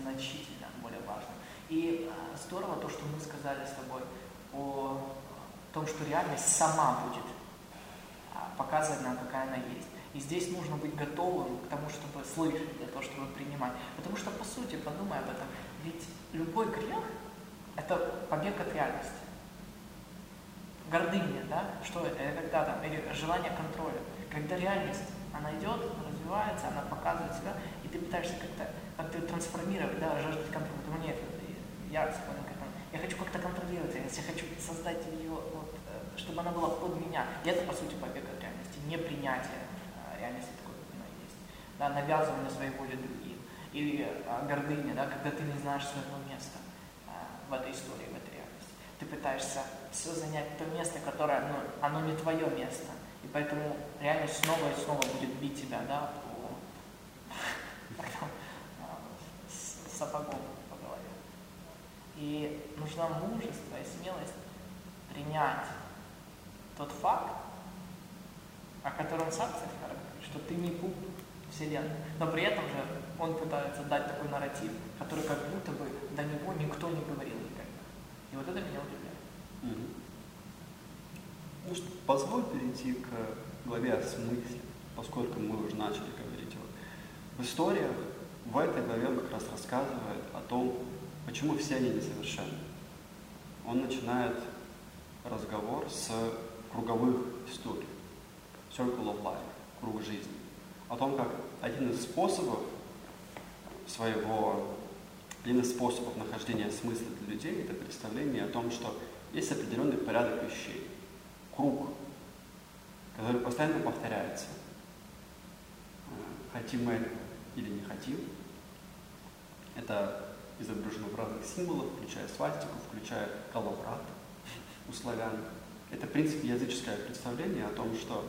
значительном, более важном. И а, здорово то, что мы сказали с тобой о том, что реальность сама будет показывать нам, какая она есть. И здесь нужно быть готовым к тому, чтобы слышать, для того, чтобы принимать. Потому что, по сути, подумай об этом, ведь любой грех – это побег от реальности. Гордыня, да? Что это? Это когда там, или желание контроля. Когда реальность, она идет, развивается, она показывает себя, и ты пытаешься как-то как-то трансформировать, да, жаждать контроля. Думаю, нет, я понял, как он, я хочу как-то контролировать я хочу создать ее, вот, э, чтобы она была под меня. И это, по сути, побег от реальности, не принятие э, реальности такой, как она есть. Да, навязывание своей воли другим. Или а, гордыня, да, когда ты не знаешь своего места а, в этой истории, в этой реальности. Ты пытаешься все занять то место, которое, ну, оно не твое место. И поэтому реальность снова и снова будет бить тебя, да, по, сапогом. И нужна мужество и смелость принять тот факт, о котором сам говорит, что ты не пуп Вселенной. Но при этом же он пытается дать такой нарратив, который как будто бы до него никто не говорил никогда. И вот это меня удивляет. Ну что, позволь перейти к главе о смысле, поскольку мы уже начали говорить. Вот. В историях в этой главе он как раз рассказывает о том, Почему все они несовершенны? Он начинает разговор с круговых историй, circle of life, круг жизни, о том, как один из способов своего, один из способов нахождения смысла для людей – это представление о том, что есть определенный порядок вещей, круг, который постоянно повторяется. Хотим мы или не хотим. Это изображено в разных символах, включая свастику, включая коловрат у славян. Это, в принципе, языческое представление о том, что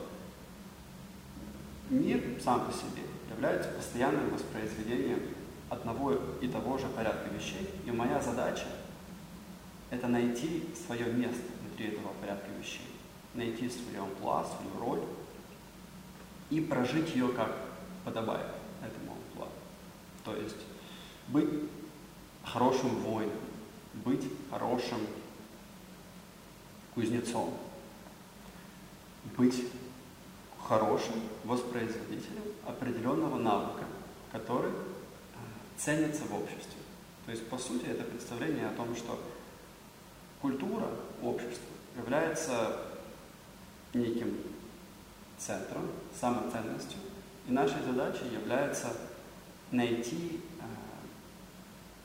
мир сам по себе является постоянным воспроизведением одного и того же порядка вещей. И моя задача – это найти свое место внутри этого порядка вещей, найти свою амплуа, свою роль и прожить ее как подобает этому амплуа. То есть быть хорошим воином, быть хорошим кузнецом, быть хорошим воспроизводителем определенного навыка, который э, ценится в обществе. То есть, по сути, это представление о том, что культура общества является неким центром, самоценностью, и нашей задачей является найти э,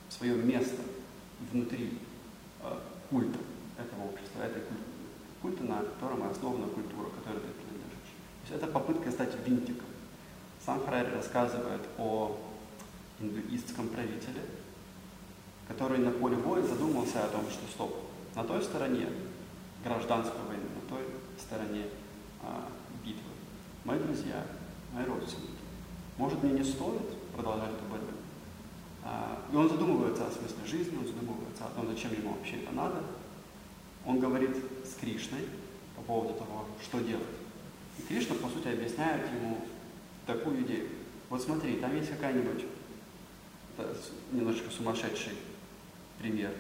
свое место внутри э, культа этого общества, этой культа, на котором основана культура. То есть это попытка стать винтиком. Сам Харари рассказывает о индуистском правителе, который на поле боя задумался о том, что стоп, на той стороне гражданской войны, на той стороне а, битвы, мои друзья, мои родственники. Может, мне не стоит продолжать эту борьбу? А, и он задумывается о смысле жизни, он задумывается о том, зачем ему вообще это надо. Он говорит с Кришной по поводу того, что делать. И Кришна, по сути, объясняет ему такую идею. Вот смотри, там есть какая-нибудь немножечко сумасшедший пример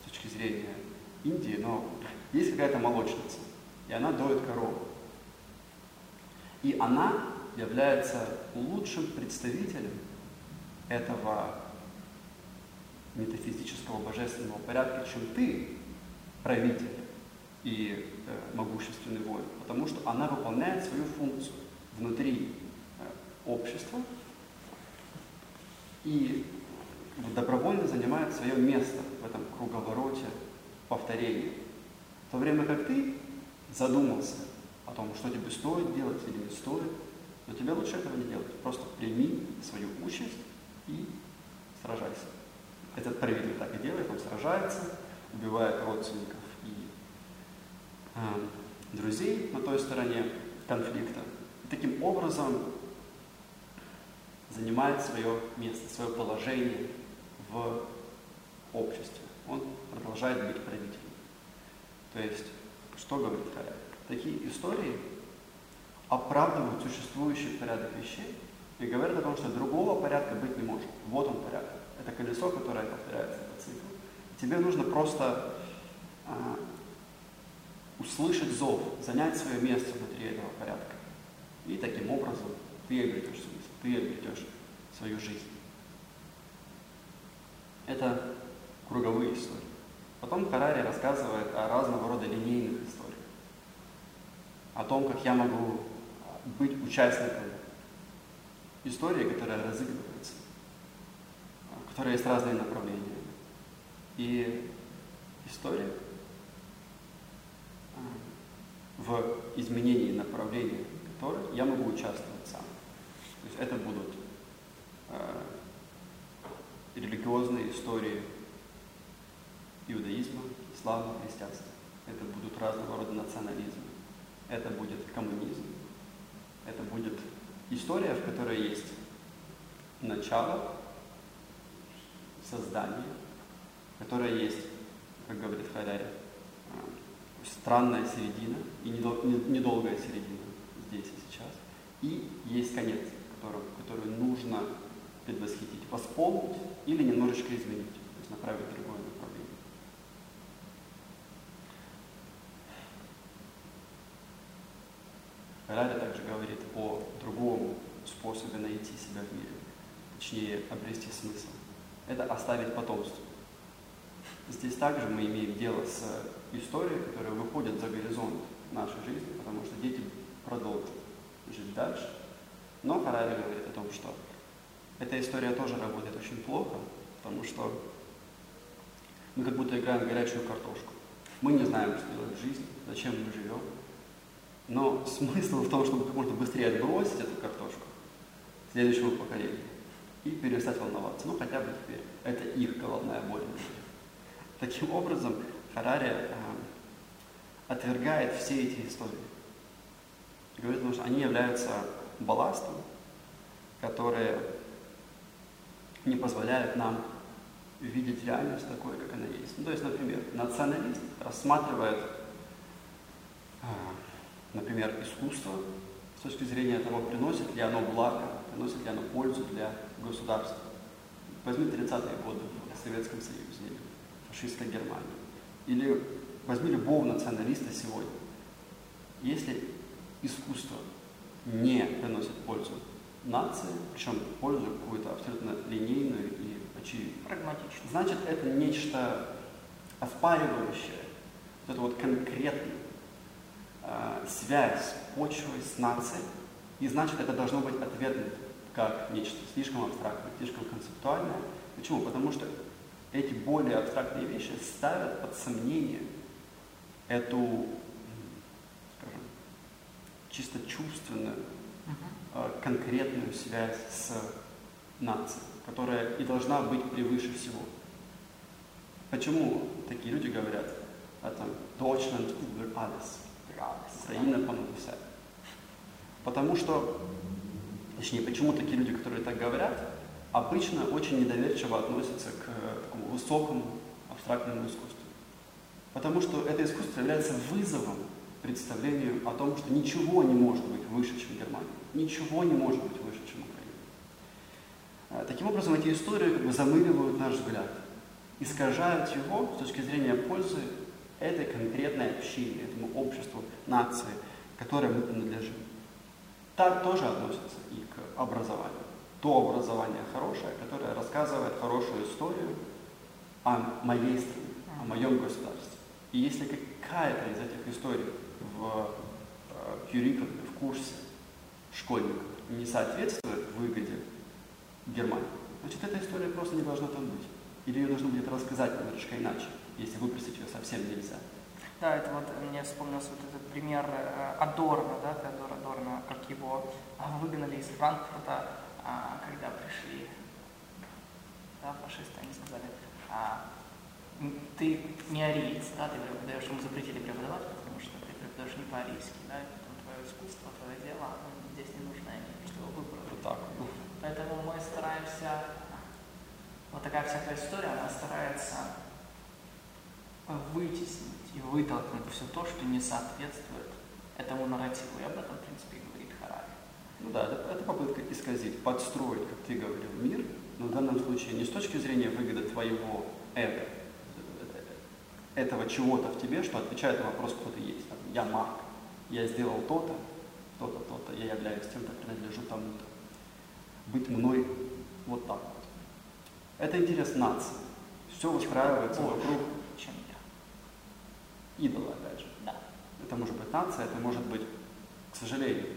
с точки зрения Индии, но есть какая-то молочница, и она доит корову. И она является лучшим представителем этого метафизического божественного порядка, чем ты, правитель и э, могущественный воин, потому что она выполняет свою функцию внутри э, общества и добровольно занимает свое место в этом круговороте повторения. В то время как ты задумался о том, что тебе стоит делать или не стоит, но тебе лучше этого не делать. Просто прими свою участь и сражайся. Этот правитель так и делает, он сражается, убивает э, друзей на той стороне конфликта. Таким образом занимает свое место, свое положение в обществе. Он продолжает быть правителем. То есть, что говорит Харя? Такие истории оправдывают существующий порядок вещей и говорят о том, что другого порядка быть не может. Вот он порядок. Это колесо, которое повторяется по циклу. Тебе нужно просто а, услышать зов, занять свое место внутри этого порядка. И таким образом ты обретешь смысл, ты обретешь свою жизнь. Это круговые истории. Потом Харари рассказывает о разного рода линейных историях. О том, как я могу быть участником истории, которая разыгрывается, в которой есть разные направления. И история а, в изменении направления которой я могу участвовать сам. То есть это будут э, религиозные истории иудаизма, ислама, христианства. Это будут разного рода национализмы. Это будет коммунизм, это будет история, в которой есть начало, создание, в которой есть, как говорит Халяри, странная середина и недолгая середина здесь и сейчас. И есть конец, который, который нужно предвосхитить, восполнить или немножечко изменить, то есть направить в другое направление. Халяри также говорит о другом способе найти себя в мире, точнее обрести смысл. Это оставить потомство. Здесь также мы имеем дело с историей, которая выходит за горизонт нашей жизни, потому что дети продолжат жить дальше. Но Харари говорит о том, что эта история тоже работает очень плохо, потому что мы как будто играем в горячую картошку. Мы не знаем, что делать в жизни, зачем мы живем. Но смысл в том, чтобы как можно быстрее отбросить эту картошку следующему поколению и перестать волноваться. Ну, хотя бы теперь. Это их головная боль. Таким образом, Харари э, отвергает все эти истории. Говорит, что они являются балластом, которые не позволяют нам видеть реальность такой, как она есть. Ну, то есть, например, националист рассматривает, а, например, искусство с точки зрения того, приносит ли оно благо, приносит ли оно пользу для государства. Возьми 30-е годы в Советском Союзе фашистской Германии. Или возьми любого националиста сегодня. Если искусство не приносит пользу нации, причем пользу какую-то абсолютно линейную и очевидную, Прагматично. значит это нечто оспаривающее вот эту вот конкретную э, связь почвы с нацией, и значит это должно быть отвергнуто как нечто слишком абстрактное, слишком концептуальное. Почему? Потому что эти более абстрактные вещи ставят под сомнение эту, скажем, чисто чувственную, э, конкретную связь с нацией, которая и должна быть превыше всего. Почему такие люди говорят о том Deutschland über alles, Украина понад все? Потому что, точнее, почему такие люди, которые так говорят, обычно очень недоверчиво относятся к э, высокому абстрактному искусству. Потому что это искусство является вызовом представлению о том, что ничего не может быть выше, чем Германия. Ничего не может быть выше, чем Украина. Э, таким образом, эти истории как бы замыливают наш взгляд, искажают его с точки зрения пользы этой конкретной общине, этому обществу, нации, которой мы принадлежим. Так тоже относится и к образованию. То образование хорошее, которое рассказывает хорошую историю о моей стране, о моем государстве. И если какая-то из этих историй в кюрикулуме, в курсе школьников не соответствует выгоде Германии, значит, эта история просто не должна там быть. Или ее нужно будет рассказать немножечко иначе, если выпросить ее совсем нельзя. Да, это вот мне вспомнился вот этот пример э, Адорна, да, Теодора Адорна, как его а, выгнали из Франкфурта, а, когда пришли да, фашисты, они сказали, а, ты не ариец, да, ты преподаешь, ему запретили преподавать, потому что ты преподаешь не по-арийски, да, потом твое искусство, твое дело, оно здесь не нужно, что его выбрали. Вот так. Поэтому мы стараемся, вот такая всякая история, она старается вытеснить и вытолкнуть все то, что не соответствует этому нарративу. И об этом, в принципе, и говорит Харари. Ну да, это, это попытка исказить, подстроить, как ты говорил, мир, но в данном случае не с точки зрения выгоды твоего эго, этого чего-то в тебе, что отвечает на вопрос, кто ты есть. Там, я Марк, я сделал то-то, то-то, то-то, я являюсь тем-то, принадлежу тому-то. Быть мной вот так вот. Это интерес нации. Все выстраивается Больше, вокруг чем я. идола, опять же. Да. Это может быть нация, это может быть, к сожалению,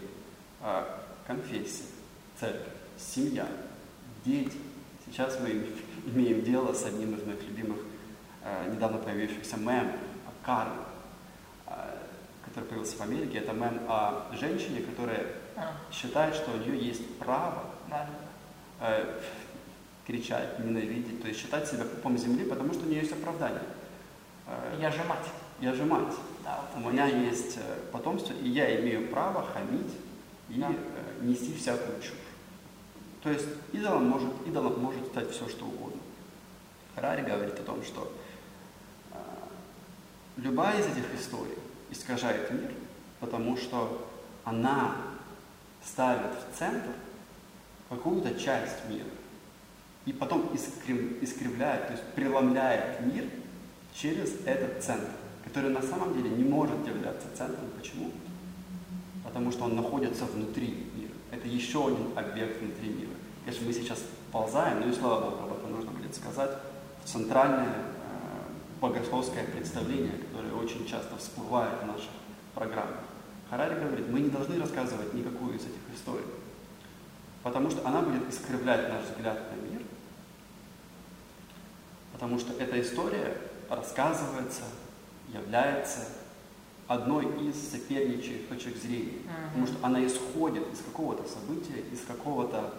э, конфессия, церковь, семья, дети. Сейчас мы имеем дело с одним из моих любимых э, недавно появившихся мем о Карле, э, который появился в Америке. Это мем о женщине, которая А, считает, что у нее есть право да, э, кричать, ненавидеть, то есть считать себя пупом земли, потому что у нее есть оправдание. Э, Я же мать. я же мать. Да, вот У меня есть э, потомство, и я имею право хамить и Да. э, нести всякую чушь. То есть идолом может, идолом может стать все, что угодно. Харари говорит о том, что э, любая из этих историй искажает мир, потому что она ставит в центр какую-то часть мира и потом искрив- искривляет, то есть преломляет мир через этот центр, который на самом деле не может являться центром. Почему? Потому что он находится внутри мира. Это еще один объект внутри мира. Конечно, мы сейчас ползаем, но и слава Богу, об этом нужно будет сказать, центральное э, богословское представление, которое очень часто всплывает в наших программах. Харари говорит, мы не должны рассказывать никакую из этих историй. Потому что она будет искривлять наш взгляд на мир, потому что эта история рассказывается, является одной из соперничающих точек зрения, mm-hmm. потому что она исходит из какого-то события, из какого-то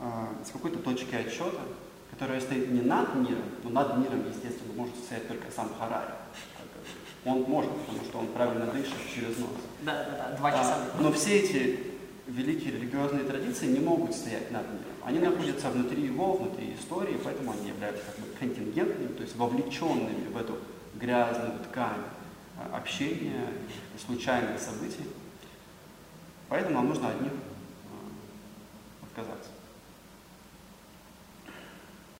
э, из какой-то точки отчета, которая стоит не над миром, но над миром, естественно, может стоять только сам Харари. Он может, потому что он правильно дышит через нос. Да, да, да, два часа. А, но все эти великие религиозные традиции не могут стоять над миром. Они находятся внутри его, внутри истории, поэтому они являются как бы контингентными, то есть вовлеченными в эту грязную ткань а, общения, случайных событий. Поэтому нам нужно от них а, отказаться.